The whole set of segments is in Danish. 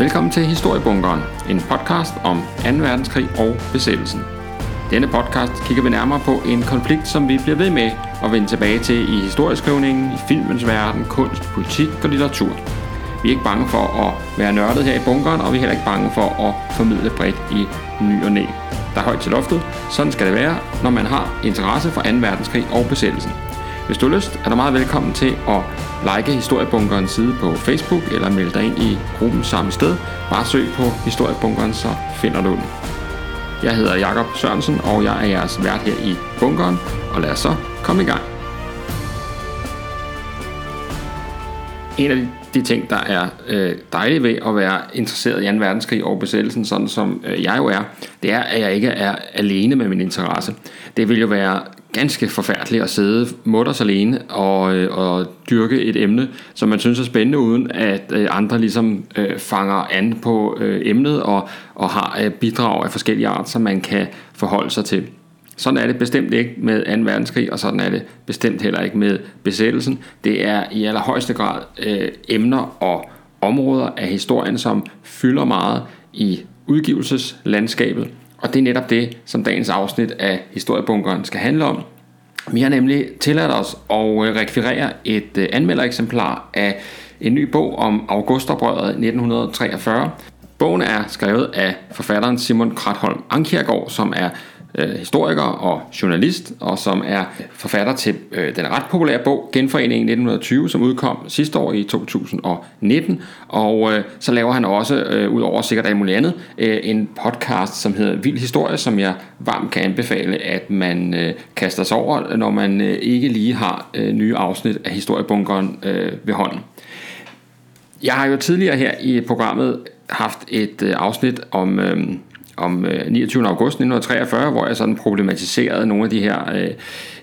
Velkommen til Historiebunkeren, en podcast om 2. verdenskrig og besættelsen. Denne podcast kigger vi nærmere på en konflikt, som vi bliver ved med at vende tilbage til i historieskrivningen, i filmens verden, kunst, politik og litteratur. Vi er ikke bange for at være nørdet her i bunkeren, og vi er heller ikke bange for at formidle bredt i ny og næ. Der er højt til loftet. Sådan skal det være, når man har interesse for 2. verdenskrig og besættelsen. Hvis du har lyst, er du meget velkommen til at like Historiebunkerens side på Facebook eller melde dig ind i gruppen samme sted. Bare søg på Historiebunkeren, så finder du den. Jeg hedder Jakob Sørensen, og jeg er jeres vært her i bunkeren, og lad os så komme i gang. En af de, de ting, der er øh, dejlige ved at være interesseret i 2. verdenskrig og besættelsen, sådan som øh, jeg jo er, det er, at jeg ikke er alene med min interesse. Det vil jo være ganske forfærdeligt at sidde mutters alene og, øh, og dyrke et emne, som man synes er spændende, uden at øh, andre ligesom øh, fanger an på øh, emnet og, og har øh, bidrag af forskellige art, som man kan forholde sig til. Sådan er det bestemt ikke med 2. verdenskrig, og sådan er det bestemt heller ikke med besættelsen. Det er i allerhøjeste grad øh, emner og områder af historien, som fylder meget i udgivelseslandskabet, og det er netop det, som dagens afsnit af Historiebunkeren skal handle om. Vi har nemlig tilladt os at øh, rekvirere et øh, anmeldereksemplar af en ny bog om Augustoprøret 1943. Bogen er skrevet af forfatteren Simon Kratholm Ankjærgaard, som er øh, historiker og journalist, og som er forfatter til øh, den ret populære bog Genforeningen 1920, som udkom sidste år i 2019. Og øh, så laver han også, øh, ud over sikkert alt muligt andet, øh, en podcast, som hedder Vild Historie, som jeg varmt kan anbefale, at man øh, kaster sig over, når man øh, ikke lige har øh, nye afsnit af Historiebunkeren øh, ved hånden. Jeg har jo tidligere her i programmet haft et øh, afsnit om... Øh, om øh, 29. August 1943, hvor jeg sådan problematiserede nogle af de her, øh,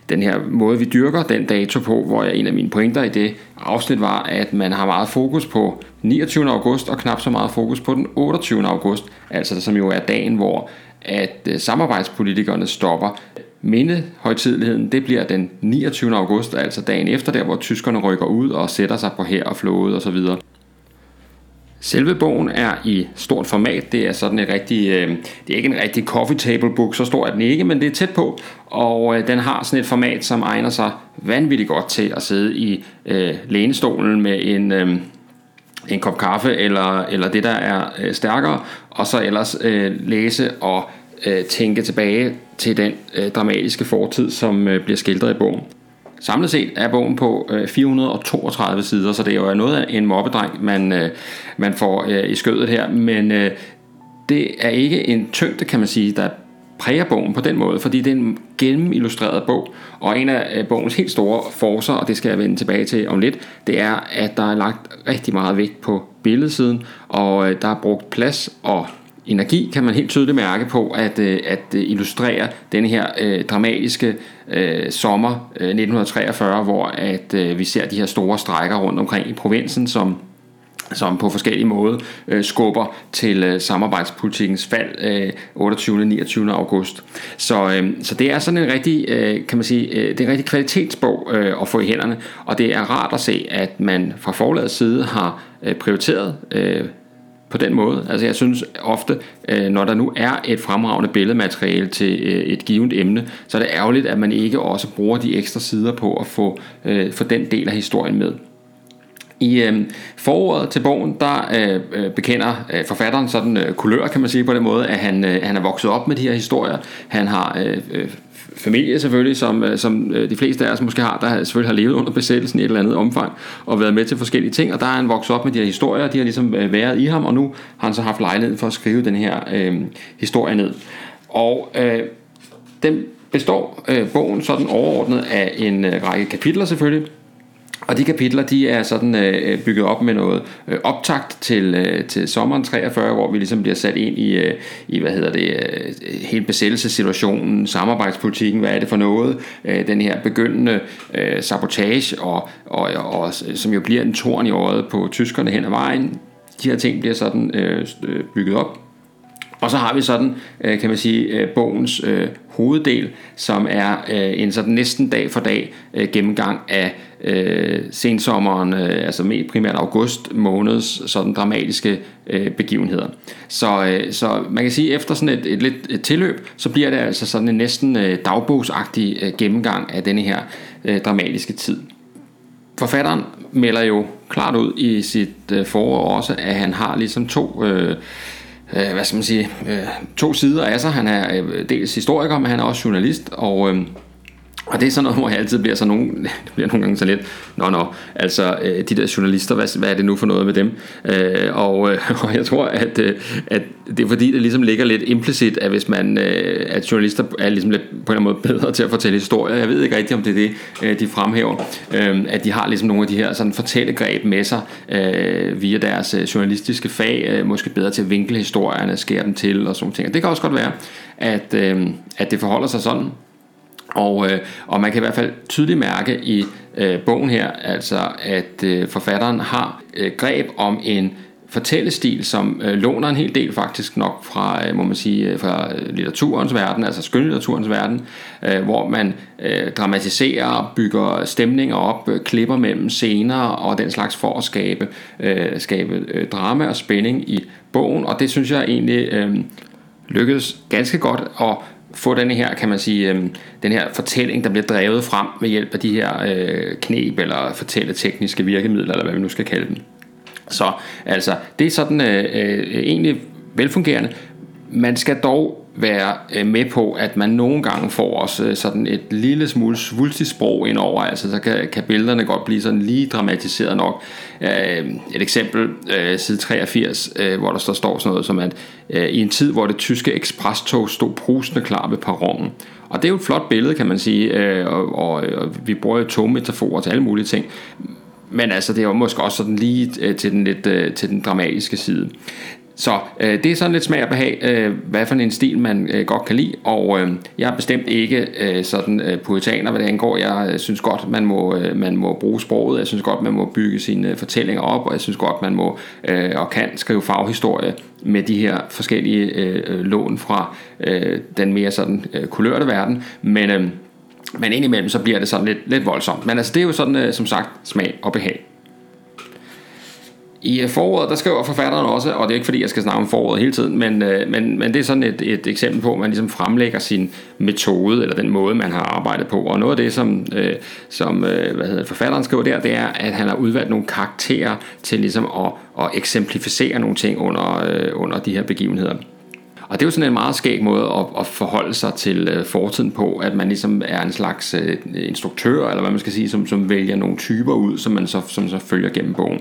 den her måde, vi dyrker den dato på, hvor jeg, en af mine pointer i det afsnit var, at man har meget fokus på 29. august og knap så meget fokus på den 28. august, altså som jo er dagen, hvor at øh, samarbejdspolitikerne stopper. mindehøjtideligheden, det bliver den 29. august, altså dagen efter der, hvor tyskerne rykker ud og sætter sig på her og flåde osv. Selve bogen er i stort format. Det er sådan et rigtig, øh, det er ikke en rigtig coffee table book, så stor er den ikke, men det er tæt på. Og øh, den har sådan et format, som egner sig vanvittigt godt til at sidde i øh, lænestolen med en, øh, en kop kaffe eller, eller det, der er øh, stærkere, og så ellers øh, læse og øh, tænke tilbage til den øh, dramatiske fortid, som øh, bliver skildret i bogen. Samlet set er bogen på øh, 432 sider, så det er jo noget af en mobbedreng, man, øh, man får øh, i skødet her. Men det er ikke en tyngde, kan man sige, der præger bogen på den måde, fordi det er en gennemillustreret bog, og en af bogens helt store forser, og det skal jeg vende tilbage til om lidt, det er, at der er lagt rigtig meget vægt på billedsiden, og der er brugt plads og energi, kan man helt tydeligt mærke på at, øh, at øh, illustrere den her øh, dramatiske øh, sommer øh, 1943, hvor at øh, vi ser de her store strækker rundt omkring i provinsen, som som på forskellige måder øh, skubber til øh, samarbejdspolitikens fald øh, 28. 29. august. Så, øh, så det er sådan en rigtig, øh, kan man sige, øh, det er en rigtig kvalitetsbog øh, at få i hænderne, og det er rart at se, at man fra forlagets side har øh, prioriteret øh, på den måde. Altså jeg synes ofte, øh, når der nu er et fremragende billedmateriale til øh, et givet emne, så er det ærgerligt, at man ikke også bruger de ekstra sider på at få, øh, få den del af historien med. I øh, foråret til bogen, der øh, øh, bekender øh, forfatteren sådan øh, kulør, kan man sige på den måde, at han, øh, han er vokset op med de her historier. Han har øh, øh, familie selvfølgelig, som, øh, som øh, de fleste af os måske har, der selvfølgelig har levet under besættelsen i et eller andet omfang, og været med til forskellige ting, og der er han vokset op med de her historier, de har ligesom øh, været i ham, og nu har han så haft lejlighed for at skrive den her øh, historie ned. Og øh, den består øh, bogen sådan overordnet af en øh, række kapitler selvfølgelig, og de kapitler, de er sådan øh, øh, bygget op med noget øh, optakt til, øh, til sommeren 43, hvor vi ligesom bliver sat ind i, øh, i hvad hedder det, øh, hele besættelsessituationen, samarbejdspolitikken, hvad er det for noget, øh, den her begyndende øh, sabotage, og, og, og, og, som jo bliver en torn i øjet på tyskerne hen ad vejen. De her ting bliver sådan øh, øh bygget op. Og så har vi sådan, øh, kan man sige, øh, bogens øh, hoveddel, som er øh, en sådan næsten dag for dag øh, gennemgang af øh, sensommeren, øh, altså med primært august måneds sådan dramatiske øh, begivenheder. Så, øh, så man kan sige, at efter sådan et, et lidt et tilløb, så bliver det altså sådan en næsten øh, dagbogsagtig øh, gennemgang af denne her øh, dramatiske tid. Forfatteren melder jo klart ud i sit øh, forår også, at han har ligesom to... Øh, øh, hvad skal man sige, øh, to sider af sig. Han er øh, dels historiker, men han er også journalist, og øh, og det er sådan noget, hvor jeg altid bliver så nogen, det bliver nogle gange så lidt, nå nå, altså øh, de der journalister, hvad, hvad er det nu for noget med dem? Øh, og, øh, og jeg tror, at, øh, at det er fordi, det ligesom ligger lidt implicit, at hvis man, øh, at journalister er ligesom lidt på en måde bedre til at fortælle historier, jeg ved ikke rigtigt, om det er det, øh, de fremhæver, øh, at de har ligesom nogle af de her sådan fortællegreb med sig øh, via deres øh, journalistiske fag, øh, måske bedre til at vinkle historierne, skære dem til og sådan ting. Og det kan også godt være, at, øh, at det forholder sig sådan, og, øh, og man kan i hvert fald tydeligt mærke i øh, bogen her, altså at øh, forfatteren har øh, greb om en fortællestil, som øh, låner en hel del faktisk nok fra, øh, må man sige, øh, fra øh, litteraturens verden, altså skønlitteraturens verden, øh, hvor man øh, dramatiserer, bygger stemninger op, øh, klipper mellem scener og den slags for at skabe, øh, skabe øh, drama og spænding i bogen, og det synes jeg egentlig øh, lykkedes ganske godt, og få den her, kan man sige, øh, den her fortælling, der bliver drevet frem ved hjælp af de her øh, knep eller fortælle tekniske virkemidler, eller hvad vi nu skal kalde dem. Så altså, det er sådan øh, øh, egentlig velfungerende. Man skal dog være øh, med på, at man nogle gange får også øh, sådan et lille smule svulstigt sprog indover, altså så kan, kan billederne godt blive sådan lige dramatiseret nok. Øh, et eksempel, side 83, hvor der står, står sådan noget som, at i en tid, hvor det tyske ekspresstog stod prusende klar ved perronen. Og det er jo et flot billede, kan man sige, og, og, og vi bruger jo togmetaforer til alle mulige ting. Men altså, det er jo måske også sådan lige til den lidt til den dramatiske side. Så øh, det er sådan lidt smag og behag, øh, hvad for en stil man øh, godt kan lide, og øh, jeg er bestemt ikke øh, sådan øh, poetaner, hvad det angår. Jeg øh, synes godt, man må, øh, man må bruge sproget, jeg synes godt, man må bygge sine øh, fortællinger op, og jeg synes godt, man må øh, og kan skrive faghistorie med de her forskellige øh, øh lån fra øh, den mere sådan øh, kulørte verden, men, øh, men indimellem så bliver det sådan lidt, lidt voldsomt. Men altså det er jo sådan, øh, som sagt, smag og behag. I øh, foråret, der skriver forfatteren også, og det er ikke fordi, jeg skal snakke om foråret hele tiden, men, øh, men, men det er sådan et, et eksempel på, at man ligesom fremlægger sin metode, eller den måde, man har arbejdet på. Og noget af det, som, øh, som øh, hvad hedder, forfatteren skriver der, det er, at han har udvalgt nogle karakterer til ligesom at, at eksemplificere nogle ting under, øh, under de her begivenheder. Og det er jo sådan en meget skæg måde at, at forholde sig til øh, fortiden på, at man ligesom er en slags øh, instruktør, eller hvad man skal sige, som, som vælger nogle typer ud, som man så, som så følger gennem bogen.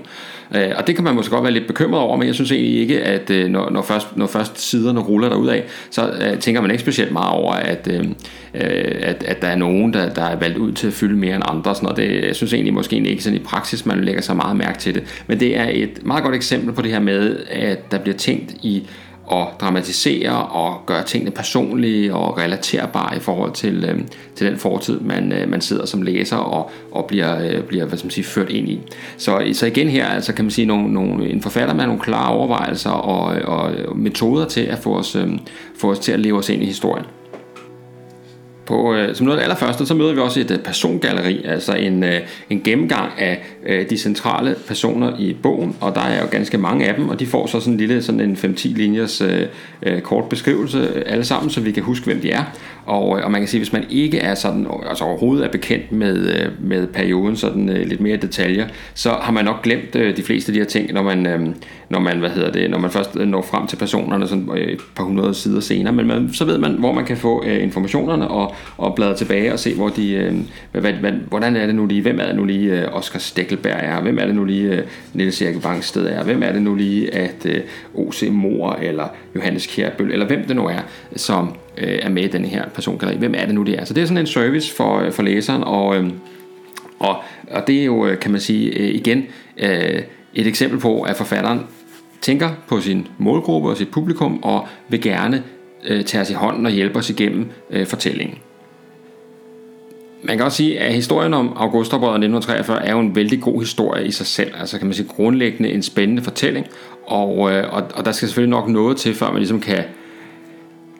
Øh, og det kan man måske godt være lidt bekymret over, men jeg synes egentlig ikke, at øh, når, når, først, når først siderne ruller derud af, så øh, tænker man ikke specielt meget over, at, øh, øh, at, at der er nogen, der, der er valgt ud til at fylde mere end andre. Sådan noget. Det, jeg synes egentlig måske ikke sådan i praksis, man lægger så meget mærke til det. Men det er et meget godt eksempel på det her med, at der bliver tænkt i og dramatisere og gøre tingene personlige og relaterbare i forhold til, øh, til den fortid, man, øh, man sidder som læser og, og bliver, øh, bliver hvad skal man sige, ført ind i. Så, så igen her altså kan man sige nogle, nogle, en forfatter med nogle klare overvejelser og, og metoder til at få os, øh, få os til at leve os ind i historien. På, øh, som noget af det allerførste, så møder vi også et øh, persongalleri, altså en, øh, en gennemgang af øh, de centrale personer i bogen, og der er jo ganske mange af dem, og de får så sådan en lille sådan en 5-10 linjers øh, øh, kort beskrivelse øh, alle sammen, så vi kan huske, hvem de er. Og, øh, og man kan sige, hvis man ikke er sådan, altså overhovedet er bekendt med, øh, med perioden sådan øh, lidt mere detaljer, så har man nok glemt de fleste af de her ting, når man, når man, hvad hedder det, når man først når frem til personerne sådan et par hundrede sider senere, men man, så ved man, hvor man kan få informationerne og, og bladre tilbage og se, hvor de, hvad, hvad, hvordan er det nu lige, hvem er det nu lige Oscar Stekkelberg er, hvem er det nu lige Niels Erik Vangsted er, hvem er det nu lige at O.C. Mor eller Johannes Kjærbøl, eller hvem det nu er, som øh, er med i den her persongalleri, hvem er det nu det er. Så det er sådan en service for, øh, for læseren, og, øh, og, og det er jo, øh, kan man sige, øh, igen øh, et eksempel på, at forfatteren tænker på sin målgruppe og sit publikum, og vil gerne øh, tage os i hånden og hjælpe os igennem øh, fortællingen. Man kan også sige, at historien om Augustoprøret 1943 er jo en vældig god historie i sig selv. Altså kan man sige grundlæggende en spændende fortælling, og, øh, og, og der skal selvfølgelig nok noget til, før man ligesom kan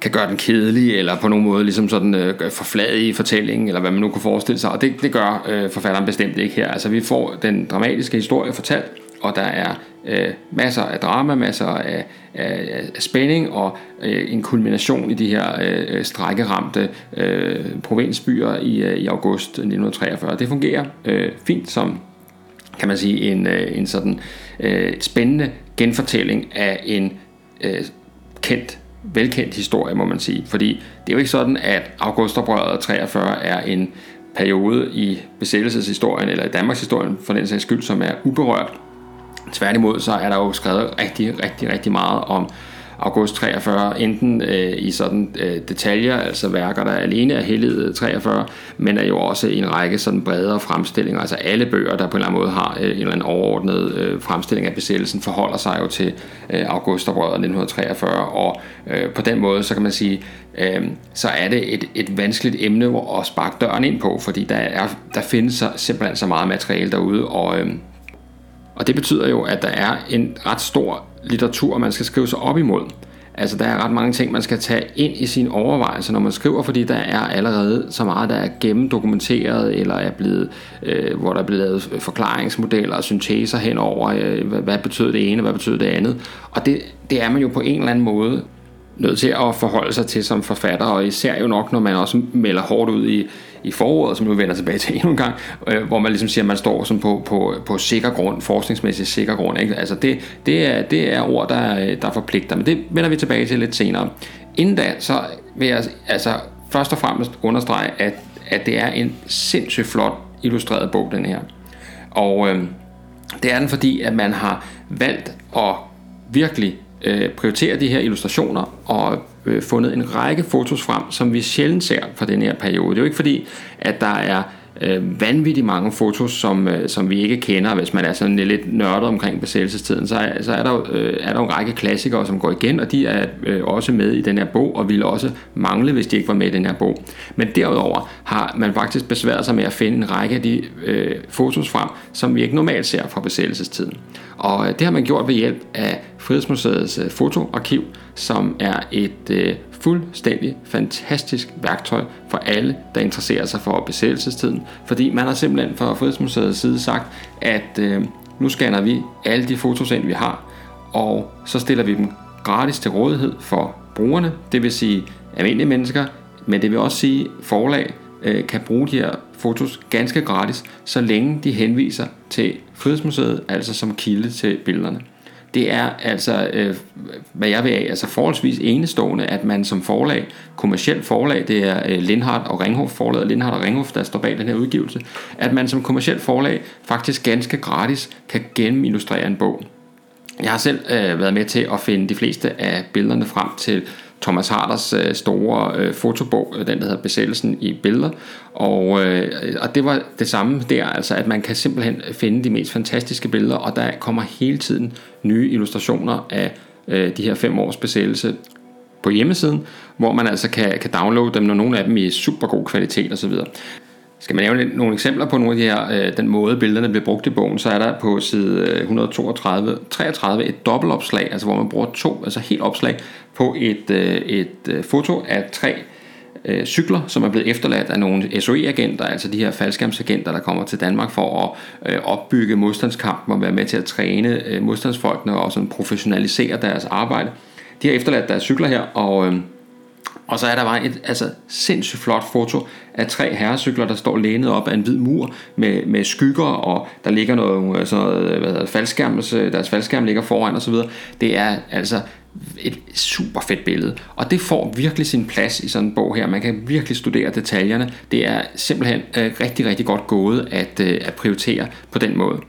kan gøre den kedelig, eller på nogen måde ligesom sådan øh, forfladige fortællingen, eller hvad man nu kunne forestille sig. Og det, det gør øh, forfatteren bestemt ikke her. Altså vi får den dramatiske historie fortalt, og der er øh, masser af drama, masser af, af, af spænding og øh, en kulmination i de her øh, strækkeramte øh, provinsbyer i, øh, i august 1943. Det fungerer øh, fint som kan man sige en, øh, en sådan øh, spændende genfortælling af en øh, kendt velkendt historie, må man sige. Fordi det er jo ikke sådan, at augustoprøret 43 er en periode i besættelseshistorien, eller i Danmarks historien for den sags skyld, som er uberørt. Tværtimod så er der jo skrevet rigtig, rigtig, rigtig meget om august 43, enten øh, i sådan øh, detaljer, altså værker, der alene er heldet øh, 43, men er jo også i en række sådan bredere fremstillinger, altså alle bøger, der på en eller anden måde har øh, en eller anden overordnet øh, fremstilling af besættelsen, forholder sig jo til øh, augustoprøret 1943, og øh, på den måde, så kan man sige, øh, så er det et, et vanskeligt emne at sparke døren ind på, fordi der, er, der findes så, simpelthen så meget materiale derude, og øh, og det betyder jo, at der er en ret stor litteratur, man skal skrive sig op imod. Altså der er ret mange ting, man skal tage ind i sine overvejelser, når man skriver, fordi der er allerede så meget, der er gennemdokumenteret, eller er blevet, øh, hvor der er blevet lavet forklaringsmodeller og synteser henover, øh, hvad, hvad betyder det ene, hvad betyder det andet. Og det, det er man jo på en eller anden måde nødt til at forholde sig til som forfatter, og især jo nok, når man også melder hårdt ud i, i foråret, som vi vender tilbage til endnu en gang, øh, hvor man ligesom siger, at man står sådan på, på, på sikker grund, forskningsmæssigt sikker grund. Ikke? Altså det, det, er, det er ord, der, der forpligter, men det vender vi tilbage til lidt senere. Inden da, så vil jeg altså først og fremmest understrege, at, at det er en sindssygt flot illustreret bog, den her. Og øh, det er den, fordi at man har valgt at virkelig øh, prioritere de her illustrationer og øh, fundet en række fotos frem, som vi sjældent ser fra den her periode. Det er jo ikke fordi, at der er øh, vanvittigt mange fotos, som, øh, som vi ikke kender. Hvis man er sådan lidt nørdet omkring besættelsestiden, så, er, så er, der, øh, er der en række klassikere, som går igen, og de er øh, også med i den her bog, og ville også mangle, hvis de ikke var med i den her bog. Men derudover har man faktisk besværet sig med at finde en række af de øh, fotos frem, som vi ikke normalt ser fra besættelsestiden. Og øh, det har man gjort ved hjælp af Frihedsmuseets øh, fotoarkiv, som er et øh, fuldstændig fantastisk værktøj for alle, der interesserer sig for besættelsestiden. Fordi man har simpelthen fra Frihedsmuseets side sagt, at øh, nu scanner vi alle de fotos ind, vi har, og så stiller vi dem gratis til rådighed for brugerne, det vil sige almindelige mennesker, men det vil også sige forlag øh, kan bruge de her fotos ganske gratis, så længe de henviser til Frihedsmuseet, altså som kilde til billederne det er altså, øh, hvad jeg vil af, altså forholdsvis enestående, at man som forlag, kommersielt forlag, det er øh, Lindhardt og Ringhof, forlaget Lindhardt og Ringhof, der står bag den her udgivelse, at man som kommersielt forlag faktisk ganske gratis kan gennemillustrere en bog. Jeg har selv øh, været med til at finde de fleste af billederne frem til Thomas Harders øh, store øh, fotobog, øh, den der hedder Besættelsen i billeder. Og, øh, og det var det samme der, altså at man kan simpelthen finde de mest fantastiske billeder, og der kommer hele tiden nye illustrationer af øh, de her fem års besættelse på hjemmesiden, hvor man altså kan, kan downloade dem, når nogle af dem er i super god kvalitet osv. Skal man nævne nogle eksempler på nogle af de her, øh, den måde billederne bliver brugt i bogen, så er der på side øh, 132 33 et dobbeltopslag, altså hvor man bruger to, altså helt opslag på et, øh, et øh, foto af tre øh, cykler, som er blevet efterladt af nogle SOE-agenter, altså de her faldskærmsagenter, der kommer til Danmark for at øh, opbygge modstandskampen og være med til at træne øh, modstandsfolkene og sådan professionalisere deres arbejde. De har efterladt deres cykler her, og, øh, og så er der bare et altså, sindssygt flot foto af tre herrecykler, der står lænet op af en hvid mur med, med skygger, og der ligger noget, øh, sådan noget øh, hvad hedder, faldskærm, øh, deres faldskærm ligger foran osv. Det er altså et super fedt billede. Og det får virkelig sin plads i sådan en bog her. Man kan virkelig studere detaljerne. Det er simpelthen øh, rigtig, rigtig godt gået at, øh, at prioritere på den måde.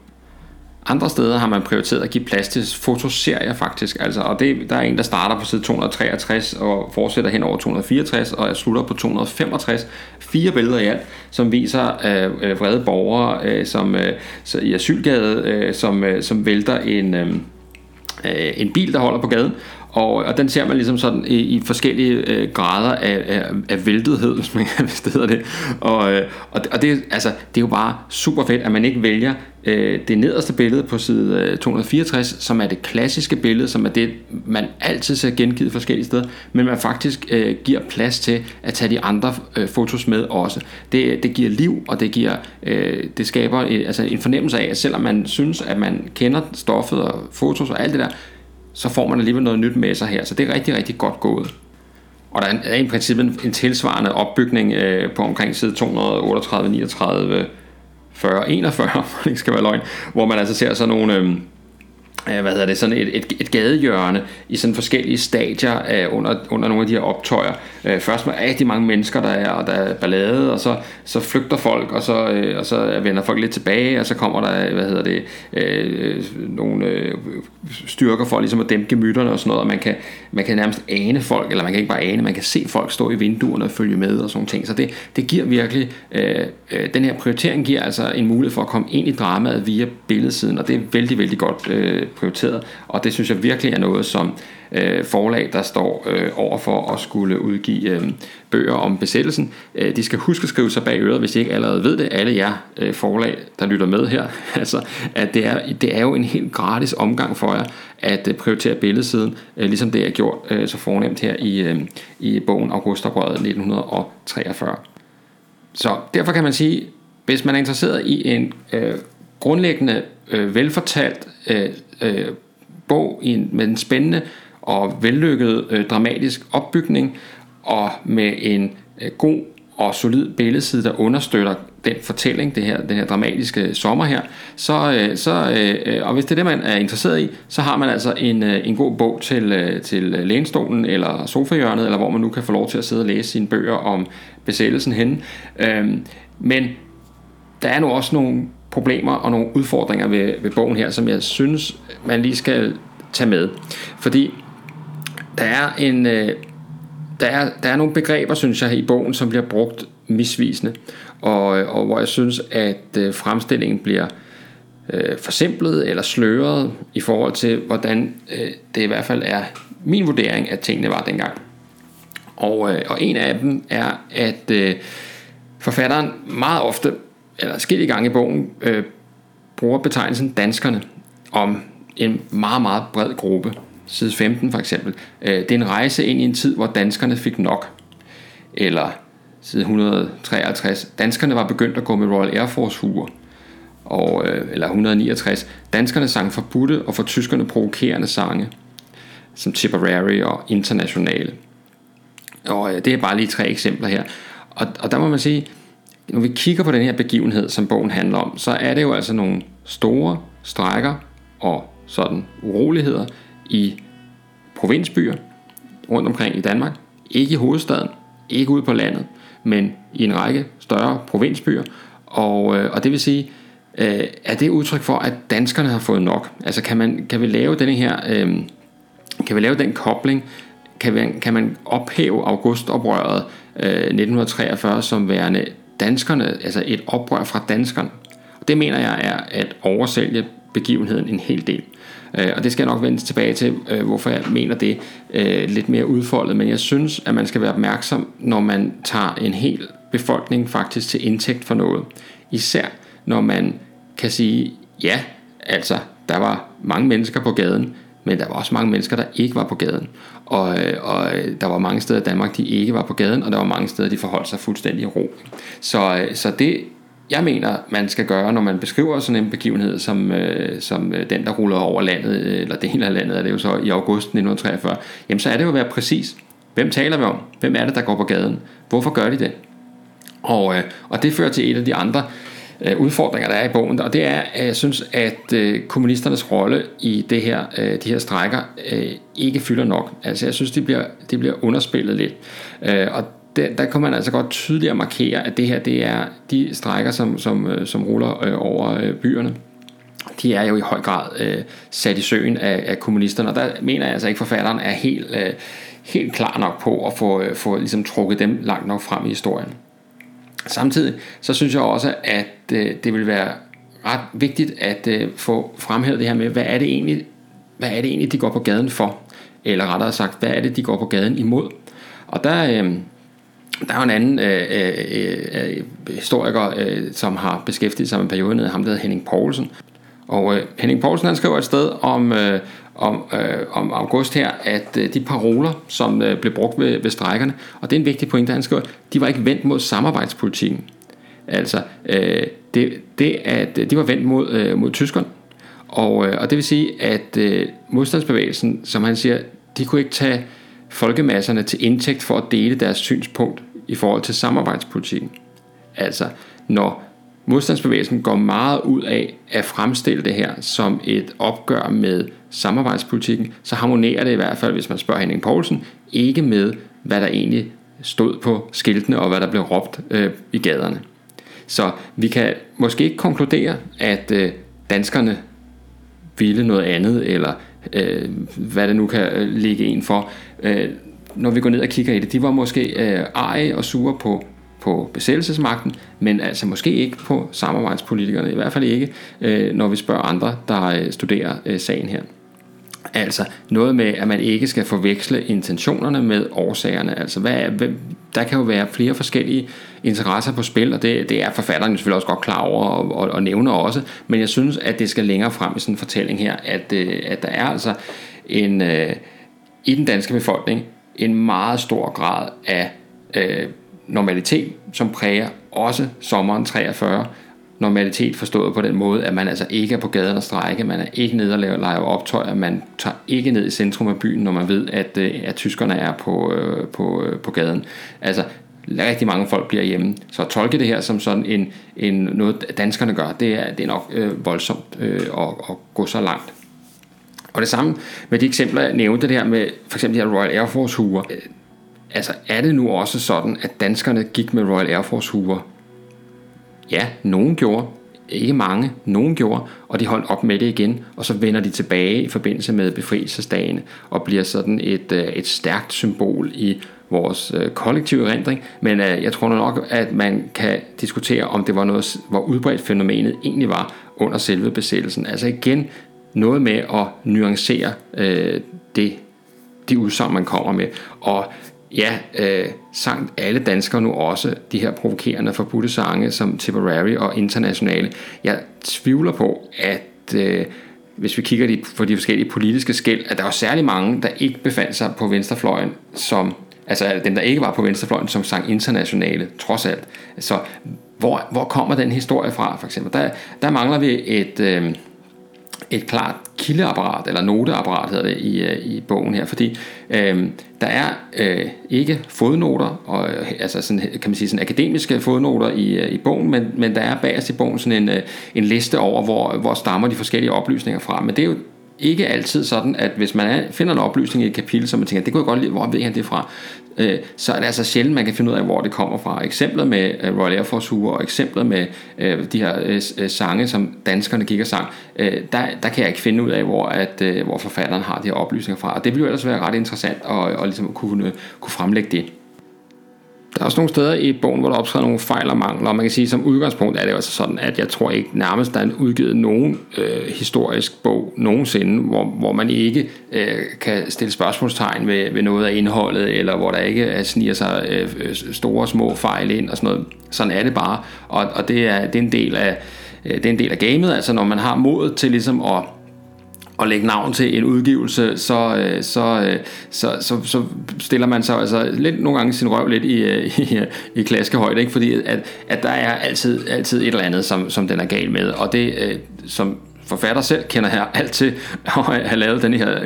Andre steder har man prioriteret at give plads til fotoserier faktisk, altså, og det, der er en, der starter på side 263 og fortsætter hen over 264 og slutter på 265. Fire billeder i alt, som viser øh, øh, vrede borgere øh, som, øh, så i asylgade, øh, som, øh, som vælter en... Øh, øh en bil, der holder på gaden, og, og den ser man ligesom sådan i, i forskellige øh, grader af, af, af væltethed, hvis man hvis det hedder det. Og, øh, og, og det, altså, det er jo bare super fedt, at man ikke vælger øh, det nederste billede på side øh, 264, som er det klassiske billede, som er det, man altid ser gengivet forskellige steder, men man faktisk øh, giver plads til at tage de andre øh, fotos med også. Det, det giver liv, og det giver øh, det skaber øh, altså en fornemmelse af, at selvom man synes, at man kender stoffet og fotos og alt det der, så får man alligevel noget nyt med sig her. Så det er rigtig, rigtig godt gået. Og der er i princippet en tilsvarende opbygning øh, på omkring side 238, 39, 40, 41, det skal være løgn, hvor man altså ser sådan nogle... Øh, Øh, hvad hedder det, sådan et, et, et gadehjørne i sådan forskellige stadier af, under, under nogle af de her optøjer. Øh, først med rigtig mange mennesker, der er, og der er ballade, og så, så flygter folk, og så, øh, og så vender folk lidt tilbage, og så kommer der, hvad hedder det, øh, nogle øh, styrker for ligesom at dæmpe gemytterne og sådan noget, og man kan, man kan nærmest ane folk, eller man kan ikke bare ane, man kan se folk stå i vinduerne og følge med og sådan ting. Så det, det giver virkelig, øh, øh, den her prioritering giver altså en mulighed for at komme ind i dramaet via billedsiden, og det er vældig, vældig godt øh, prioriteret, og det synes jeg virkelig er noget, som øh, forlag, der står øh, over for at skulle udgive øh, bøger om besættelsen, øh, de skal huske at skrive sig bag øret, hvis I ikke allerede ved det, alle jer øh, forlag, der lytter med her, altså, at det er, det er jo en helt gratis omgang for jer at øh, prioritere billedsiden, øh, ligesom det er gjort øh, så fornemt her i, øh, i bogen Augustoprøret 1943. Så derfor kan man sige, hvis man er interesseret i en øh, grundlæggende, øh, velfortalt øh, øh, bog i en, med en spændende og vellykket øh, dramatisk opbygning, og med en øh, god og solid billedside, der understøtter den fortælling, det her, den her dramatiske sommer her, så, øh, så øh, øh, og hvis det er det, man er interesseret i, så har man altså en, øh, en god bog til, øh, til lænestolen eller sofahjørnet, eller hvor man nu kan få lov til at sidde og læse sine bøger om besættelsen henne. Øhm, men der er nu også nogle problemer og nogle udfordringer ved, ved bogen her, som jeg synes, man lige skal tage med. Fordi der er en... Øh, der er, der er nogle begreber, synes jeg, i bogen, som bliver brugt misvisende, og, øh, og hvor jeg synes, at øh, fremstillingen bliver øh, forsimplet eller sløret i forhold til, hvordan øh, det i hvert fald er min vurdering, at tingene var dengang. Og, øh, og en af dem er, at øh, forfatteren meget ofte eller skidt i gang i bogen, øh, bruger betegnelsen danskerne om en meget, meget bred gruppe. Side 15 for eksempel. Øh, det er en rejse ind i en tid, hvor danskerne fik nok. Eller side 153. Danskerne var begyndt at gå med Royal Air Force huer. Og, øh, eller 169. Danskerne sang forbudte og for tyskerne provokerende sange. Som Tipperary og Internationale. Og øh, det er bare lige tre eksempler her. Og, og der må man sige, når vi kigger på den her begivenhed, som bogen handler om, så er det jo altså nogle store strækker og sådan uroligheder i provinsbyer rundt omkring i Danmark. Ikke i hovedstaden, ikke ude på landet, men i en række større provinsbyer. Og, øh, og det vil sige, øh, er det udtryk for, at danskerne har fået nok? Altså kan, man, kan vi lave den her, øh, kan vi lave den kobling? Kan, vi, kan man ophæve augustoprøret øh, 1943 som værende danskerne, altså et oprør fra danskerne. Og det mener jeg er at oversælge begivenheden en hel del. Øh, og det skal jeg nok vende tilbage til, øh, hvorfor jeg mener det øh, lidt mere udfoldet. Men jeg synes, at man skal være opmærksom, når man tager en hel befolkning faktisk til indtægt for noget. Især når man kan sige, ja, altså, der var mange mennesker på gaden, men der var også mange mennesker, der ikke var på gaden. Og, øh, og øh, der var mange steder i Danmark, de ikke var på gaden, og der var mange steder, de forholdt sig fuldstændig i ro. Så, øh, så det, jeg mener, man skal gøre, når man beskriver sådan en begivenhed, som, som den, der ruller over landet, eller det hele af landet, er det jo så i august 1943, jamen så er det jo at være præcis. Hvem taler vi om? Hvem er det, der går på gaden? Hvorfor gør de det? Og, og det fører til et af de andre øh, Øh, udfordringer, der er i bogen, og det er, at jeg synes, at øh, kommunisternes rolle i det her, øh, de her strækker øh, ikke fylder nok. Altså jeg synes, det bliver, de bliver underspillet lidt. Øh, og der, der kan man altså godt tydeligt markere, at det her det er de strækker, som, som, øh, som ruller øh, over øh, byerne. De er jo i høj grad øh, sat i søen af, af kommunisterne, og der mener jeg altså ikke, at forfatteren er helt, øh, helt klar nok på at få, øh, få ligesom trukket dem langt nok frem i historien. Samtidig så synes jeg også, at øh, det vil være ret vigtigt at øh, få fremhævet det her med, hvad er det egentlig, hvad er det egentlig de går på gaden for? eller rettere sagt, hvad er det, de går på gaden imod. Og der, øh, der er jo en anden øh, øh, øh, historiker, øh, som har beskæftiget sig med perioden, ham der hedder Henning Poulsen. Og øh, Henning Poulsen han skriver et sted om, øh, om, øh, om august her, at øh, de paroler, som øh, blev brugt ved, ved strækkerne, og det er en vigtig pointe, han skriver, de var ikke vendt mod samarbejdspolitikken. Altså, øh, det, det, at øh, de var vendt mod, øh, mod tyskerne, og, øh, og det vil sige, at øh, modstandsbevægelsen, som han siger, de kunne ikke tage folkemasserne til indtægt for at dele deres synspunkt i forhold til samarbejdspolitikken. Altså, når modstandsbevægelsen går meget ud af at fremstille det her som et opgør med samarbejdspolitikken, så harmonerer det i hvert fald, hvis man spørger Henning Poulsen, ikke med, hvad der egentlig stod på skiltene og hvad der blev råbt øh, i gaderne. Så vi kan måske ikke konkludere, at øh, danskerne ville noget andet, eller øh, hvad det nu kan øh, ligge en for. Øh, når vi går ned og kigger i det, de var måske øh, eje og sure på på besættelsesmagten, men altså måske ikke på samarbejdspolitikerne, i hvert fald ikke, øh, når vi spørger andre, der øh, studerer øh, sagen her. Altså noget med, at man ikke skal forveksle intentionerne med årsagerne. Altså hvad er, der kan jo være flere forskellige interesser på spil, og det, det er forfatteren selvfølgelig også godt klar over og, og, og nævner også, men jeg synes, at det skal længere frem i sådan en fortælling her, at, øh, at der er altså en, øh, i den danske befolkning en meget stor grad af øh, normalitet, som præger også sommeren 43. Normalitet forstået på den måde, at man altså ikke er på gaden og strække, man er ikke nede og laver optøjer, man tager ikke ned i centrum af byen, når man ved, at, øh, at tyskerne er på, øh, på, øh, på gaden. Altså, rigtig mange folk bliver hjemme. Så at tolke det her som sådan en, en noget, danskerne gør, det er, det er nok øh, voldsomt øh, at, at gå så langt. Og det samme med de eksempler, jeg nævnte, det her med for eksempel de her Royal Air Force huer altså er det nu også sådan, at danskerne gik med Royal Air Force huer? Ja, nogen gjorde, ikke mange, nogen gjorde, og de holdt op med det igen, og så vender de tilbage i forbindelse med befrielsesdagen, og bliver sådan et, øh, et stærkt symbol i vores øh, kollektive erindring, men øh, jeg tror nok, at man kan diskutere, om det var noget, hvor udbredt fænomenet egentlig var under selve besættelsen. Altså igen, noget med at nuancere øh, det, de udsagn, man kommer med. Og ja, øh, sang alle danskere nu også de her provokerende forbudte sange som Tipperary og Internationale. Jeg tvivler på, at øh, hvis vi kigger på de forskellige politiske skæld, at der var særlig mange, der ikke befandt sig på venstrefløjen, som, altså dem, der ikke var på venstrefløjen, som sang internationale, trods alt. Så hvor, hvor kommer den historie fra, for eksempel? Der, der mangler vi et, øh, et klart kildeapparat, eller noteapparat hedder det i, øh, i bogen her, fordi øh, der er øh, ikke fodnoter, og, øh, altså sådan, kan man sige sådan akademiske fodnoter i, øh, i bogen, men, men der er bagerst i bogen sådan en, en liste over, hvor, hvor stammer de forskellige oplysninger fra, men det er jo ikke altid sådan, at hvis man finder en oplysning i et kapitel, som man tænker, det kunne jeg godt lide, hvor ved han det fra, øh, så er det altså sjældent, man kan finde ud af, hvor det kommer fra. Eksemplet med øh, Royal Air Force Huer, og eksemplet med øh, de her øh, øh, sange, som danskerne gik og sang, øh, der, der kan jeg ikke finde ud af, hvor, at, øh, hvor forfatteren har de her oplysninger fra. Og det ville jo ellers være ret interessant at, at ligesom kunne, kunne fremlægge det. Der er også nogle steder i bogen, hvor der optræder nogle fejl og mangler, og man kan sige, som udgangspunkt er det også altså sådan, at jeg tror ikke nærmest, der er udgivet nogen øh, historisk bog nogensinde, hvor, hvor man ikke øh, kan stille spørgsmålstegn ved, ved noget af indholdet, eller hvor der ikke er, sniger sig øh, store små fejl ind og sådan noget. Sådan er det bare, og, og det, er, det, er en del af, øh, det er en del af gamet, altså når man har modet til ligesom at at lægge navn til en udgivelse, så, øh, så, øh, så, så, så stiller man sig altså lidt nogle gange sin røv lidt i, i, øh, i, i klaskehøjde, ikke? fordi at, at der er altid, altid et eller andet, som, som den er gal med, og det som forfatter selv kender her alt til at have lavet den her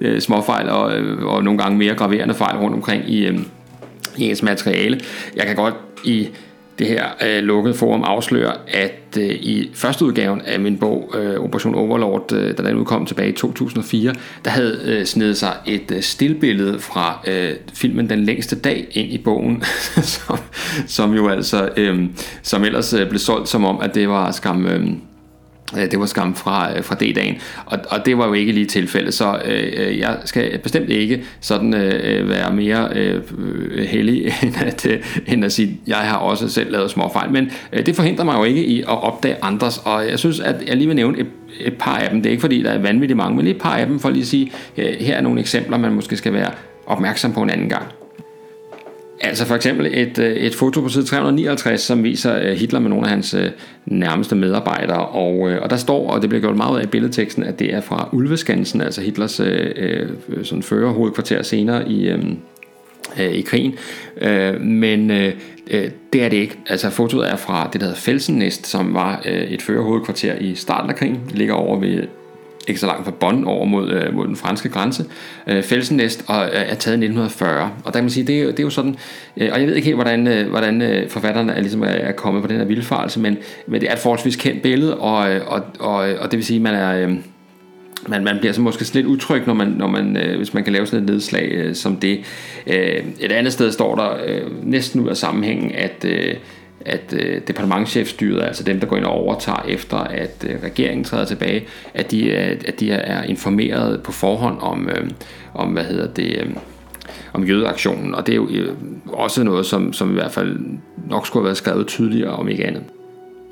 øh, småfejl og, og nogle gange mere graverende fejl rundt omkring i, øh, i ens materiale. Jeg kan godt i det her øh, lukkede forum afslører, at øh, i første udgaven af min bog, øh, Operation Overlord, øh, da den udkom tilbage i 2004, der havde øh, snedet sig et øh, stillbillede fra øh, filmen Den længste dag ind i bogen, som, som jo altså, øh, som ellers øh, blev solgt som om, at det var skam... Øh, Øh, det var skam fra, øh, fra D-dagen, og, og det var jo ikke lige tilfældet, så øh, øh jeg skal bestemt ikke sådan øh, være mere øh, heldig end at, øh, end at sige, jeg har også selv lavet små fejl, men øh, det forhindrer mig jo ikke i at opdage andres, og jeg synes, at jeg lige vil nævne et, et par af dem. Det er ikke fordi, der er vanvittigt mange, men lige et par af dem, for lige at sige, her er nogle eksempler, man måske skal være opmærksom på en anden gang. Altså for eksempel et, øh, et foto på side 359, som viser øh, Hitler med nogle af hans øh, nærmeste medarbejdere, og, og der står, og det bliver gjort meget ud af i billedteksten, at det er fra Ulveskansen, altså Hitlers øh, sådan førerhovedkvarter senere i, øh, i krigen. Øh, men øh, det er det ikke. Altså fotoet er fra det, der hedder Felsennest, som var øh, et førerhovedkvarter i starten af krigen. Det ligger over ved ikke så langt fra Bonn over mod, øh, mod den franske grænse, øh, Felsennest, og øh, er taget i 1940. Og der kan man sige, det er, det er jo sådan, øh, og jeg ved ikke helt, hvordan, øh, hvordan øh, forfatterne er, ligesom er, er kommet på den her vildfarelse, men, men det er et forholdsvis kendt billede, og, øh, og, og, og det vil sige, at man er... Øh, man, man bliver så måske lidt utryg, når man, når man, øh, hvis man kan lave sådan et nedslag øh, som det. Øh, et andet sted står der øh, næsten ud af sammenhængen, at, øh, at øh, departementchefstyret, altså dem, der går ind og overtager efter, at øh, regeringen træder tilbage, at de, at de er informeret på forhånd om, øh, om hvad hedder det, øh, om jødeaktionen, og det er jo øh, også noget, som, som i hvert fald nok skulle have været skrevet tydeligere, om ikke andet.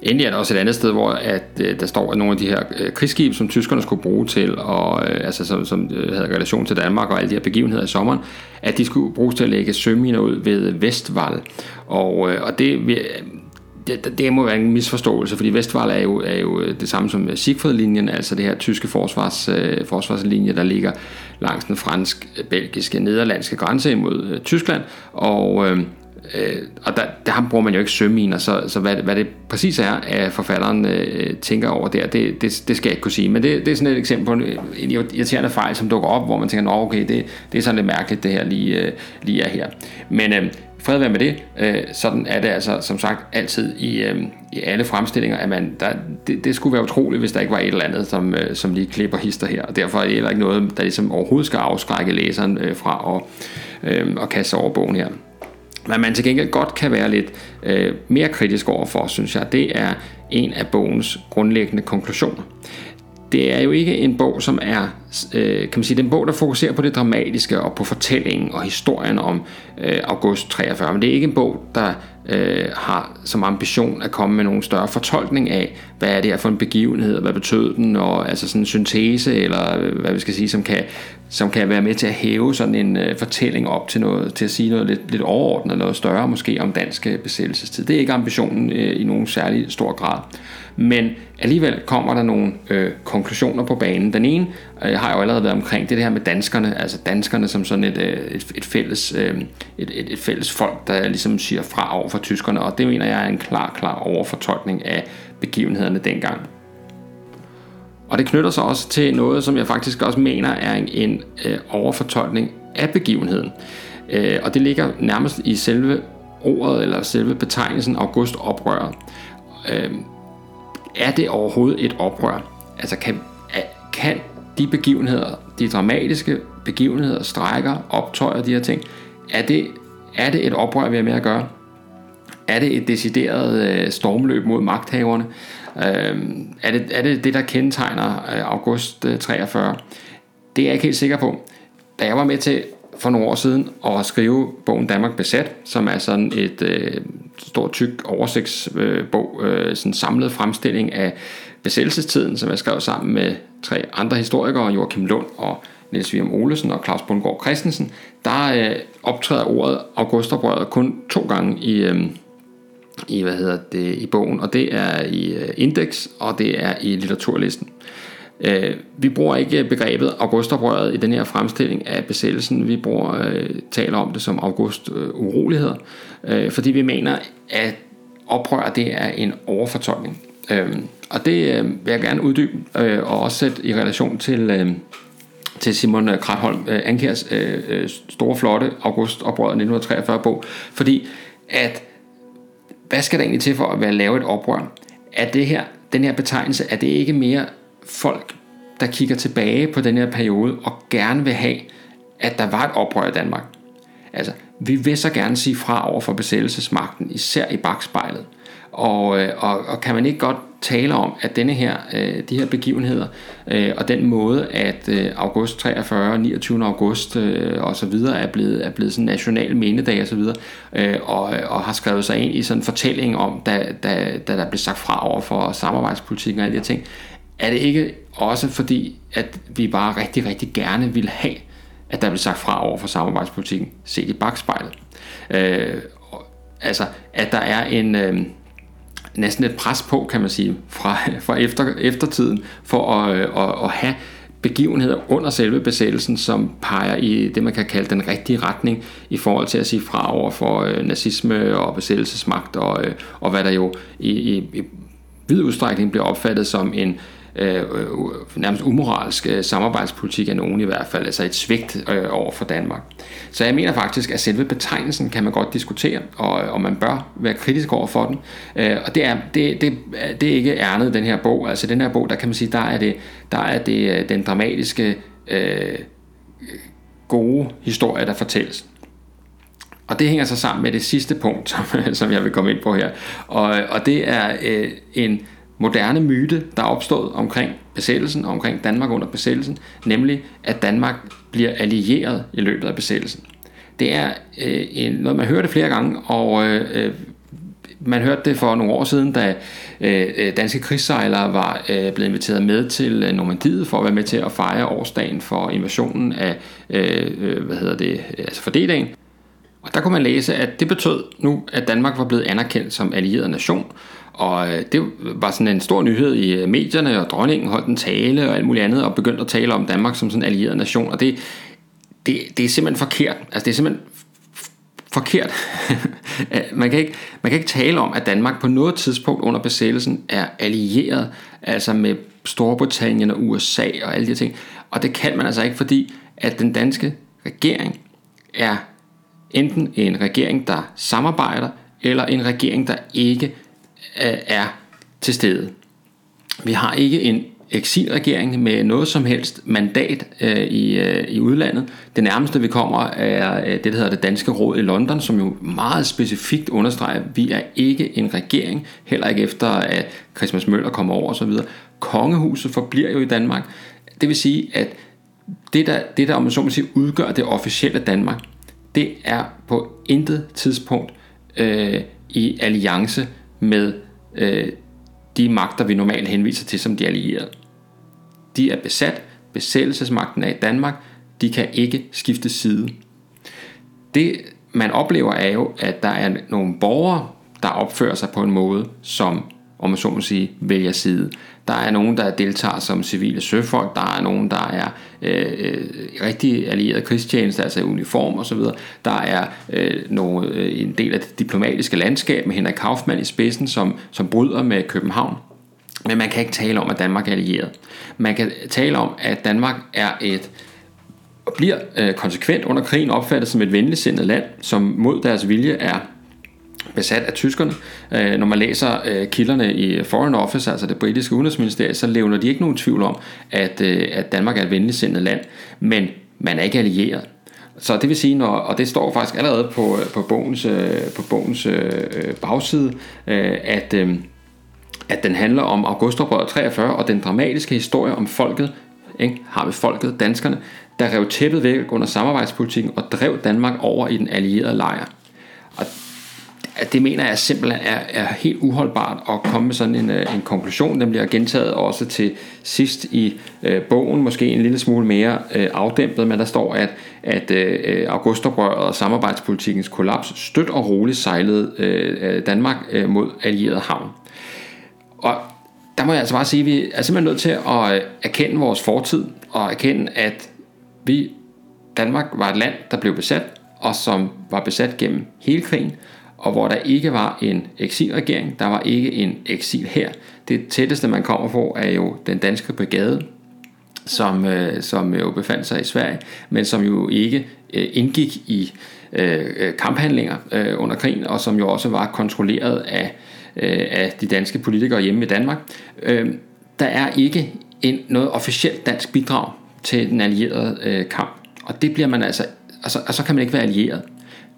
Endelig er der også et andet sted, hvor at, øh, der står, at nogle af de her øh, krigsskib, som tyskerne skulle bruge til, og, øh, altså, som, som øh, havde relation til Danmark og alle de her begivenheder i sommeren, at de skulle bruges til at lægge søminer ud ved Vestval. Og, øh, og det, øh, det, det må være en misforståelse, fordi Vestval er jo, er jo øh, det samme som øh, Siegfried-linjen, altså det her tyske forsvars, øh, forsvarslinje, der ligger langs den fransk-belgiske, nederlandske grænse imod øh, Tyskland. Og, øh, Øh, og der, der bruger man jo ikke søminer, så, så hvad, hvad det præcis er, at forfatteren øh, tænker over der, det, det, det skal jeg ikke kunne sige. Men det, det er sådan et eksempel på en, en irriterende fejl, som dukker op, hvor man tænker, Nå, okay, det, det er sådan lidt mærkeligt, det her lige, øh, lige er her. Men øh, fred være med det. Øh, sådan er det altså, som sagt, altid i, øh, i alle fremstillinger, at man, der, det, det skulle være utroligt, hvis der ikke var et eller andet, som, øh, som lige klipper hister her. Og derfor er det heller ikke noget, der ligesom overhovedet skal afskrække læseren øh, fra at, øh, at kaste over bogen her. Hvad man til gengæld godt kan være lidt øh, mere kritisk overfor, synes jeg, det er en af bogens grundlæggende konklusioner. Det er jo ikke en bog, som er, øh, kan man sige, den bog, der fokuserer på det dramatiske og på fortællingen og historien om øh, august 43, men det er ikke en bog, der øh, har som ambition at komme med nogle større fortolkning af, hvad er det her for en begivenhed, og hvad betød den, og altså sådan en syntese, eller øh, hvad vi skal sige, som kan, som kan være med til at hæve sådan en øh, fortælling op til noget, til at sige noget lidt, lidt overordnet, noget større måske om dansk øh, besættelsestid. Det er ikke ambitionen øh, i nogen særlig stor grad. Men alligevel kommer der nogle øh, konklusioner på banen. Den ene øh, har jo allerede været omkring det her med danskerne, altså danskerne som sådan et, øh, et, et, fælles, øh, et, et, et fælles folk, der ligesom siger fra over for tyskerne, og det mener jeg er en klar, klar overfortolkning af begivenhederne dengang. Og det knytter sig også til noget, som jeg faktisk også mener er en, en øh, overfortolkning af begivenheden. Øh, og det ligger nærmest i selve ordet eller selve betegnelsen augustoprøret. Øh, er det overhovedet et oprør? Altså kan, kan de begivenheder, de dramatiske begivenheder, strækker, optøjer, de her ting, er det, er det et oprør, vi har med at gøre? Er det et decideret øh, stormløb mod magthaverne? Øh, er, det, er det det, der kendetegner øh, august øh, 43? Det er jeg ikke helt sikker på. Da jeg var med til for nogle år siden at skrive bogen Danmark Besat, som er sådan et øh, stort tyk oversigtsbog, øh, sådan en samlet fremstilling af besættelsestiden, som jeg skrev sammen med tre andre historikere, Joachim Lund og Niels William Olesen og Claus Bundgaard Christensen, der øh, optræder ordet augustoprøret kun to gange i, øh, i, hvad hedder det, i bogen, og det er i øh, Index, og det er i litteraturlisten. Øh, vi bruger ikke begrebet augustoprøret i den her fremstilling af besættelsen. Vi bruger, øh, taler om det som august øh, uroligheder, øh, fordi vi mener, at oprør det er en overfortolkning. Øh, og det øh, vil jeg gerne uddybe, øh, og også sætte i relation til, øh, til Simon øh, Kratholm øh, Ankers øh, øh store, flotte augustoprøret 1943 bog, fordi at hvad skal der egentlig til for at være lave et oprør? Er det her, den her betegnelse, er det ikke mere folk, der kigger tilbage på den her periode og gerne vil have, at der var et oprør i Danmark. Altså, vi vil så gerne sige fra over for besættelsesmagten, især i bagspejlet. Og, øh, og, og kan man ikke godt tale om, at denne her, øh, de her begivenheder øh, og den måde, at øh, august 43, 29. august øh, og så videre er blevet, er blevet sådan national mindedag og så videre, og, og har skrevet sig ind i sådan en fortælling om, da, da, da der blev sagt fra over for samarbejdspolitikken og alle de her ting, er det ikke også fordi, at vi bare rigtig, rigtig gerne vil have, at der bliver sagt fra over for samarbejdspolitikken, set i bagspejlet. Øh, altså, at der er en... Øh, næsten et pres på, kan man sige, fra, fra efter, eftertiden, for at, øh, at, at have begivenheder under selve besættelsen, som peger i det, man kan kalde den rigtige retning i forhold til at sige fra over for øh, nazisme og besættelsesmagt, og, øh, og hvad der jo i, i, i vid udstrækning bliver opfattet som en øh, nærmest umoralsk øh, samarbejdspolitik af nogen i hvert fald, altså et svigt øh, over for Danmark. Så jeg mener faktisk, at selve betegnelsen kan man godt diskutere, og, og man bør være kritisk over for den. Øh, og det er, det, det, det er ikke ærnet den her bog. Altså den her bog, der kan man sige, der er det, der er det øh, den dramatiske øh, gode historie, der fortælles. Og det hænger så sammen med det sidste punkt, som, som jeg vil komme ind på her. Og, og det er øh, en moderne myte, der er opstået omkring besættelsen og omkring Danmark under besættelsen, nemlig at Danmark bliver allieret i løbet af besættelsen. Det er øh, en, noget, man hører det flere gange, og øh, man hørte det for nogle år siden, da øh, øh danske krigssejlere var øh, blevet inviteret med til øh, Normandiet for at være med til at fejre årsdagen for invasionen af, øh, øh hvad hedder det, øh, altså fordelingen. Og der kunne man læse, at det betød nu, at Danmark var blevet anerkendt som allieret nation, og øh, det var sådan en stor nyhed i øh, medierne, og dronningen holdt en tale og alt muligt andet, og begyndte at tale om Danmark som sådan en allieret nation. Og det, det, det er simpelthen forkert. Altså det er simpelthen forkert. man, kan ikke, man kan ikke tale om, at Danmark på noget tidspunkt under besættelsen er allieret, altså med Storbritannien og USA og alle de ting. Og det kan man altså ikke, fordi at den danske regering er enten en regering, der samarbejder, eller en regering, der ikke Øh, er til stede. Vi har ikke en eksilregering med noget som helst mandat øh, i, øh, i udlandet. Det nærmeste vi kommer er øh, det, der hedder det Danske Råd i London, som jo meget specifikt understreger, at vi er ikke en regering, heller ikke efter at Christmas Møller kommer over osv. Kongehuset forbliver jo i Danmark. Det vil sige, at det der, det der om man så må sige, udgør det officielle Danmark, det er på intet tidspunkt øh, i alliance med øh, de magter, vi normalt henviser til som de allierede. De er besat, besættelsesmagten er i Danmark, de kan ikke skifte side. Det man oplever er jo, at der er nogle borgere, der opfører sig på en måde, som om man så må sige, vælger side. Der er nogen, der deltager som civile søfolk, der er nogen, der er øh, øh rigtig allieret krigstjeneste, altså uniform osv. Der er øh, nogle, øh, en del af det diplomatiske landskab med Henrik Kaufmann i spidsen, som, som bryder med København. Men man kan ikke tale om, at Danmark er allieret. Man kan tale om, at Danmark er et og bliver øh, konsekvent under krigen opfattet som et venligsindet land, som mod deres vilje er besat af tyskerne. Øh, når man læser øh, kilderne i Foreign Office, altså det britiske udenrigsministerium, så levner de ikke nogen tvivl om, at, øh, at Danmark er et venligsindet land, men man er ikke allieret. Så det vil sige, når, og det står faktisk allerede på, øh, på bogens, øh, på bogens øh, bagside, at, at den handler om Augustoprøret 43 og den dramatiske historie om folket, ikke? har vi folket, danskerne, der rev tæppet væk under samarbejdspolitikken og drev Danmark over i den allierede lejr. Og at det mener jeg simpelthen er, er helt uholdbart at komme med sådan en, øh, en konklusion. Den bliver gentaget også til sidst i øh, bogen, måske en lille smule mere øh, afdæmpet, men der står, at, at øh, augustoprøret og samarbejdspolitikkens kollaps stødt og roligt sejlede øh, øh, Danmark øh, mod allieret havn. Og der må jeg altså bare sige, at vi er simpelthen nødt til at øh, erkende vores fortid og erkende, at vi, Danmark var et land, der blev besat, og som var besat gennem hele krigen, og hvor der ikke var en eksilregering, der var ikke en eksil her. Det tætteste, man kommer på, er jo den danske brigade, som, øh, som jo befandt sig i Sverige, men som jo ikke øh, indgik i øh, øh, kamphandlinger øh, under krigen, og som jo også var kontrolleret af, øh, af de danske politikere hjemme i Danmark. Øh, der er ikke en, noget officielt dansk bidrag til den allierede øh, kamp, og det bliver man altså, altså, og så kan man ikke være allieret.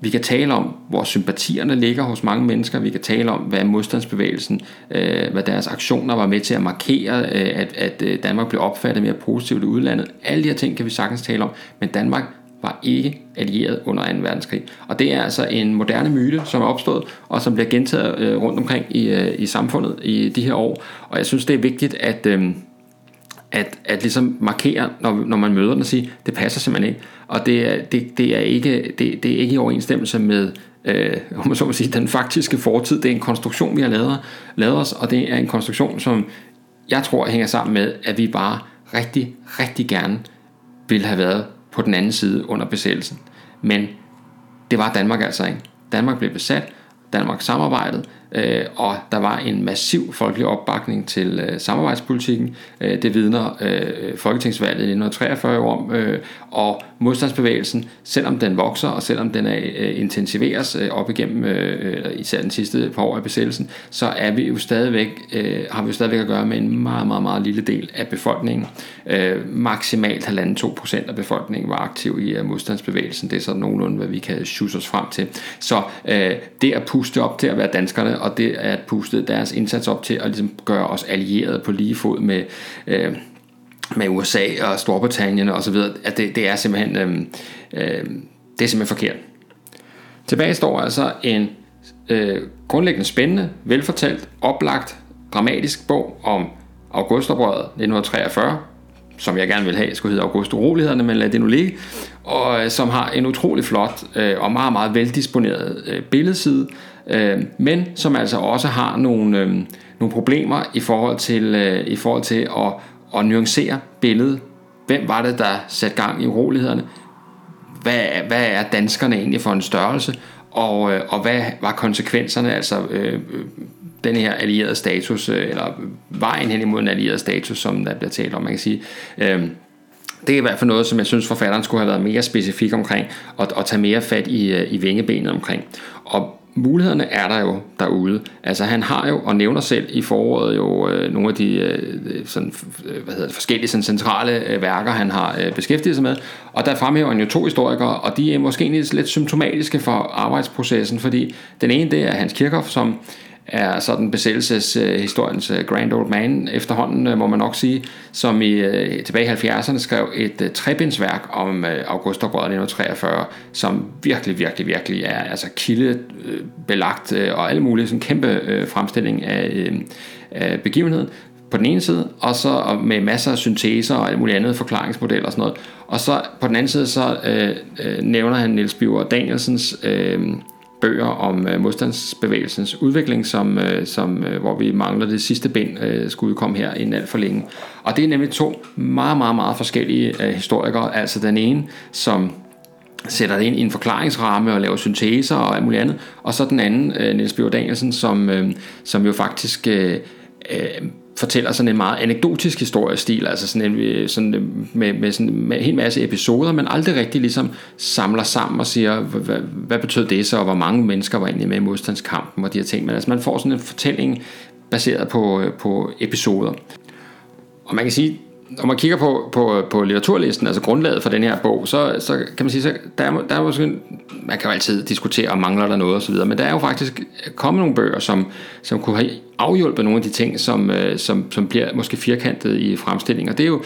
Vi kan tale om, hvor sympatierne ligger hos mange mennesker. Vi kan tale om, hvad modstandsbevægelsen, øh, hvad deres aktioner var med til at markere, øh, at, at øh, Danmark blev opfattet mere positivt i udlandet. Alle de her ting kan vi sagtens tale om, men Danmark var ikke allieret under 2. verdenskrig. Og det er altså en moderne myte, som er opstået, og som bliver gentaget øh, rundt omkring i, øh, i samfundet i de her år. Og jeg synes, det er vigtigt, at, at, at ligesom markere, når, når man møder den og sige, det passer simpelthen ikke. Og det er, det, det er, ikke, det, det er ikke i overensstemmelse med øh, om man så må sige, den faktiske fortid. Det er en konstruktion, vi har lavet, lavet os, og det er en konstruktion, som jeg tror hænger sammen med, at vi bare rigtig, rigtig gerne ville have været på den anden side under besættelsen. Men det var Danmark altså ikke. Danmark blev besat, Danmark samarbejdede, øh, og der var en massiv folkelig opbakning til øh, samarbejdspolitikken. Øh, det vidner øh, Folketingsvalget i 1943 om, øh, og modstandsbevægelsen, selvom den vokser, og selvom den er, øh, intensiveres øh, op igennem øh, øh især den sidste par år af besættelsen, så er vi jo stadigvæk, øh, har vi jo stadigvæk at gøre med en meget, meget, meget lille del af befolkningen. Øh, maksimalt 1,5-2 procent af befolkningen var aktiv i øh, modstandsbevægelsen. Det er sådan nogenlunde, hvad vi kan sjusse os frem til. Så øh, det at puste op til at være danskerne, og det at puste deres indsats op til at ligesom gøre os allieret på lige fod med... Øh, med USA og Storbritannien og så videre, at det, det er simpelthen øh, øh, det er simpelthen forkert. Tilbage står altså en øh, grundlæggende spændende, velfortalt, oplagt, dramatisk bog om Augustoprøret 1943, som jeg gerne vil have skulle hedde August Urolighederne, men lad det nu ligge, og øh, som har en utrolig flot øh, og meget, meget veldisponeret øh, billedside, øh, men som altså også har nogle, øh, nogle problemer i forhold til, øh, i forhold til at og nuancere billedet. Hvem var det, der satte gang i urolighederne? Hvad, hvad er danskerne egentlig for en størrelse? Og, øh, og hvad var konsekvenserne, altså øh, øh den her allierede status, øh, eller vejen hen imod en allieret status, som der bliver talt om, man kan sige. Øh, det er i hvert fald noget, som jeg synes, forfatteren skulle have været mere specifik omkring, og, og tage mere fat i, øh, i vingebenet omkring. Og mulighederne er der jo derude. Altså han har jo, og nævner selv i foråret jo øh, nogle af de øh, sådan, øh, hvad hedder det, forskellige sådan, centrale øh, værker, han har øh, beskæftiget sig med. Og der fremhæver han jo to historikere, og de er måske lidt symptomatiske for arbejdsprocessen, fordi den ene det er Hans Kirchhoff, som er sådan besættelseshistoriens øh, grand old man efterhånden, øh, må man nok sige, som i øh, tilbage i 70'erne skrev et trebindsværk om Augustoprøret 1943, som virkelig, virkelig, virkelig er altså kildebelagt og alle mulige sådan kæmpe fremstilling af, af begivenheden på den ene side, og så med masser af synteser og alt muligt andet, forklaringsmodeller og sådan noget. Og så på den anden side, så øh, nævner han Niels Biver Danielsens øh, bøger om øh, modstandsbevægelsens udvikling, som, øh, som, øh, hvor vi mangler det sidste ben, øh, skulle komme her inden alt for længe. Og det er nemlig to meget, meget, meget forskellige øh, historikere. Altså den ene, som sætter det ind i en forklaringsramme og laver synteser og alt muligt andet, og så den anden, øh, Niels Bjørn Danielsen, som, øh, som jo faktisk øh, øh, fortæller sådan en meget anekdotisk historiestil, altså sådan, en, øh, sådan øh, med, med, sådan, med en hel masse episoder, men aldrig rigtig ligesom samler sammen og siger, hvad, hvad betød det så, og hvor mange mennesker var egentlig med i modstandskampen og de her ting. Men altså man får sådan en fortælling baseret på, øh, på episoder. Og man kan sige, når man kigger på, på, på litteraturlisten, altså grundlaget for den her bog, så, så kan man sige, så der er, der er måske, man kan jo altid diskutere, om mangler der noget osv., men der er jo faktisk kommet nogle bøger, som, som kunne have afhjulpet nogle af de ting, som, øh, som, som bliver måske firkantet i fremstillinger. Det er jo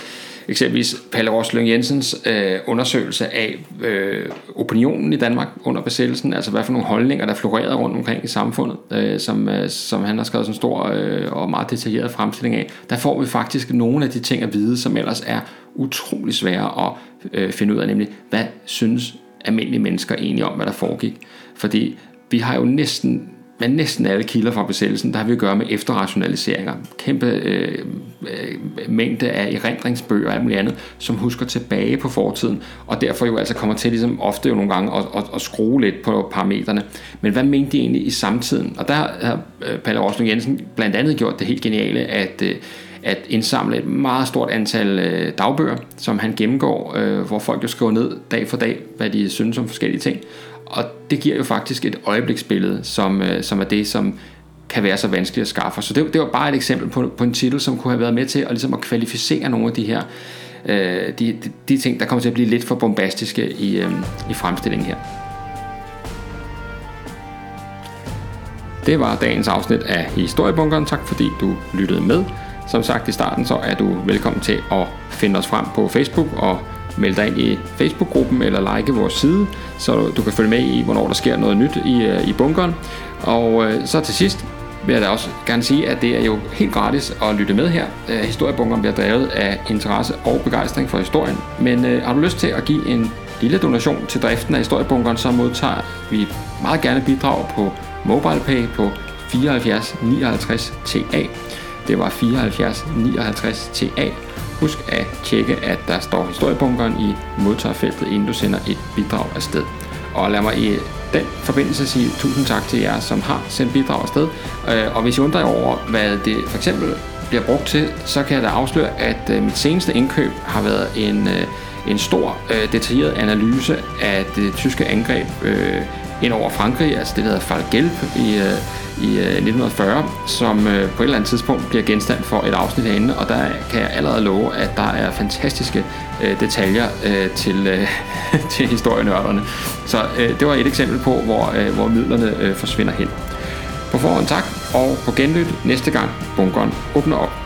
eksempelvis Palle Roslund Jensens øh, undersøgelse af øh, opinionen i Danmark under besættelsen, altså hvad for nogle holdninger, der florerede rundt omkring i samfundet, øh, som, øh, som han har skrevet sådan en stor øh, og meget detaljeret fremstilling af. Der får vi faktisk nogle af de ting at vide, som ellers er utrolig svære at øh, finde ud af, nemlig hvad synes almindelige mennesker egentlig om, hvad der foregik. Fordi vi har jo næsten med næsten alle kilder fra besættelsen, der har vi at gøre med efterrationaliseringer. Kæmpe øh, øh, mængde af erindringsbøger og alt muligt andet, som husker tilbage på fortiden, og derfor jo altså kommer til ligesom ofte jo nogle gange at, at, at skrue lidt på parametrene. Men hvad mente de egentlig i samtiden? Og der har øh, Palle Rosling Jensen blandt andet gjort det helt geniale, at øh, at indsamle et meget stort antal øh, dagbøger, som han gennemgår, øh, hvor folk jo skriver ned dag for dag, hvad de synes om forskellige ting. Og det giver jo faktisk et øjebliksbillede, som, øh, som er det, som kan være så vanskeligt at skaffe. Så det, det var bare et eksempel på, på en titel, som kunne have været med til at, ligesom at kvalificere nogle af de her øh, de, de, de ting, der kommer til at blive lidt for bombastiske i, øh, i fremstillingen her. Det var dagens afsnit af Historiebunkeren. Tak fordi du lyttede med. Som sagt i starten, så er du velkommen til at finde os frem på Facebook og melde dig ind i Facebook-gruppen eller like vores side, så du kan følge med i, hvornår der sker noget nyt i, øh, i bunkeren. Og øh, så til sidst, vil jeg da også gerne sige, at det er jo helt gratis at lytte med her. Øh, historiebunkeren bliver drevet af interesse og begejstring for historien. Men øh, har du lyst til at give en lille donation til driften af historiebunkeren, så modtager vi meget gerne bidrag på MobilePay på 74 59 TA. Det var 74 59 TA. Husk at tjekke, at der står historiebunkeren i modtagerfeltet, inden du sender et bidrag afsted. Og lad mig i den forbindelse sige tusind tak til jer, som har sendt bidrag afsted. Øh, og hvis I undrer jer over, hvad det for eksempel bliver brugt til, så kan jeg da afsløre, at øh, mit seneste indkøb har været en, øh, en stor detaljeret analyse af det tyske angreb ind over Frankrig, altså det der hedder Falgelp i, i øh, 1940, som øh, på et eller andet tidspunkt bliver genstand for et afsnit herinde, og der kan jeg allerede love, at der er fantastiske øh, detaljer til, til historienørderne. Så det var et eksempel på, hvor, hvor midlerne forsvinder hen. På forhånd tak, og på genlyt næste gang bunkeren åbner op.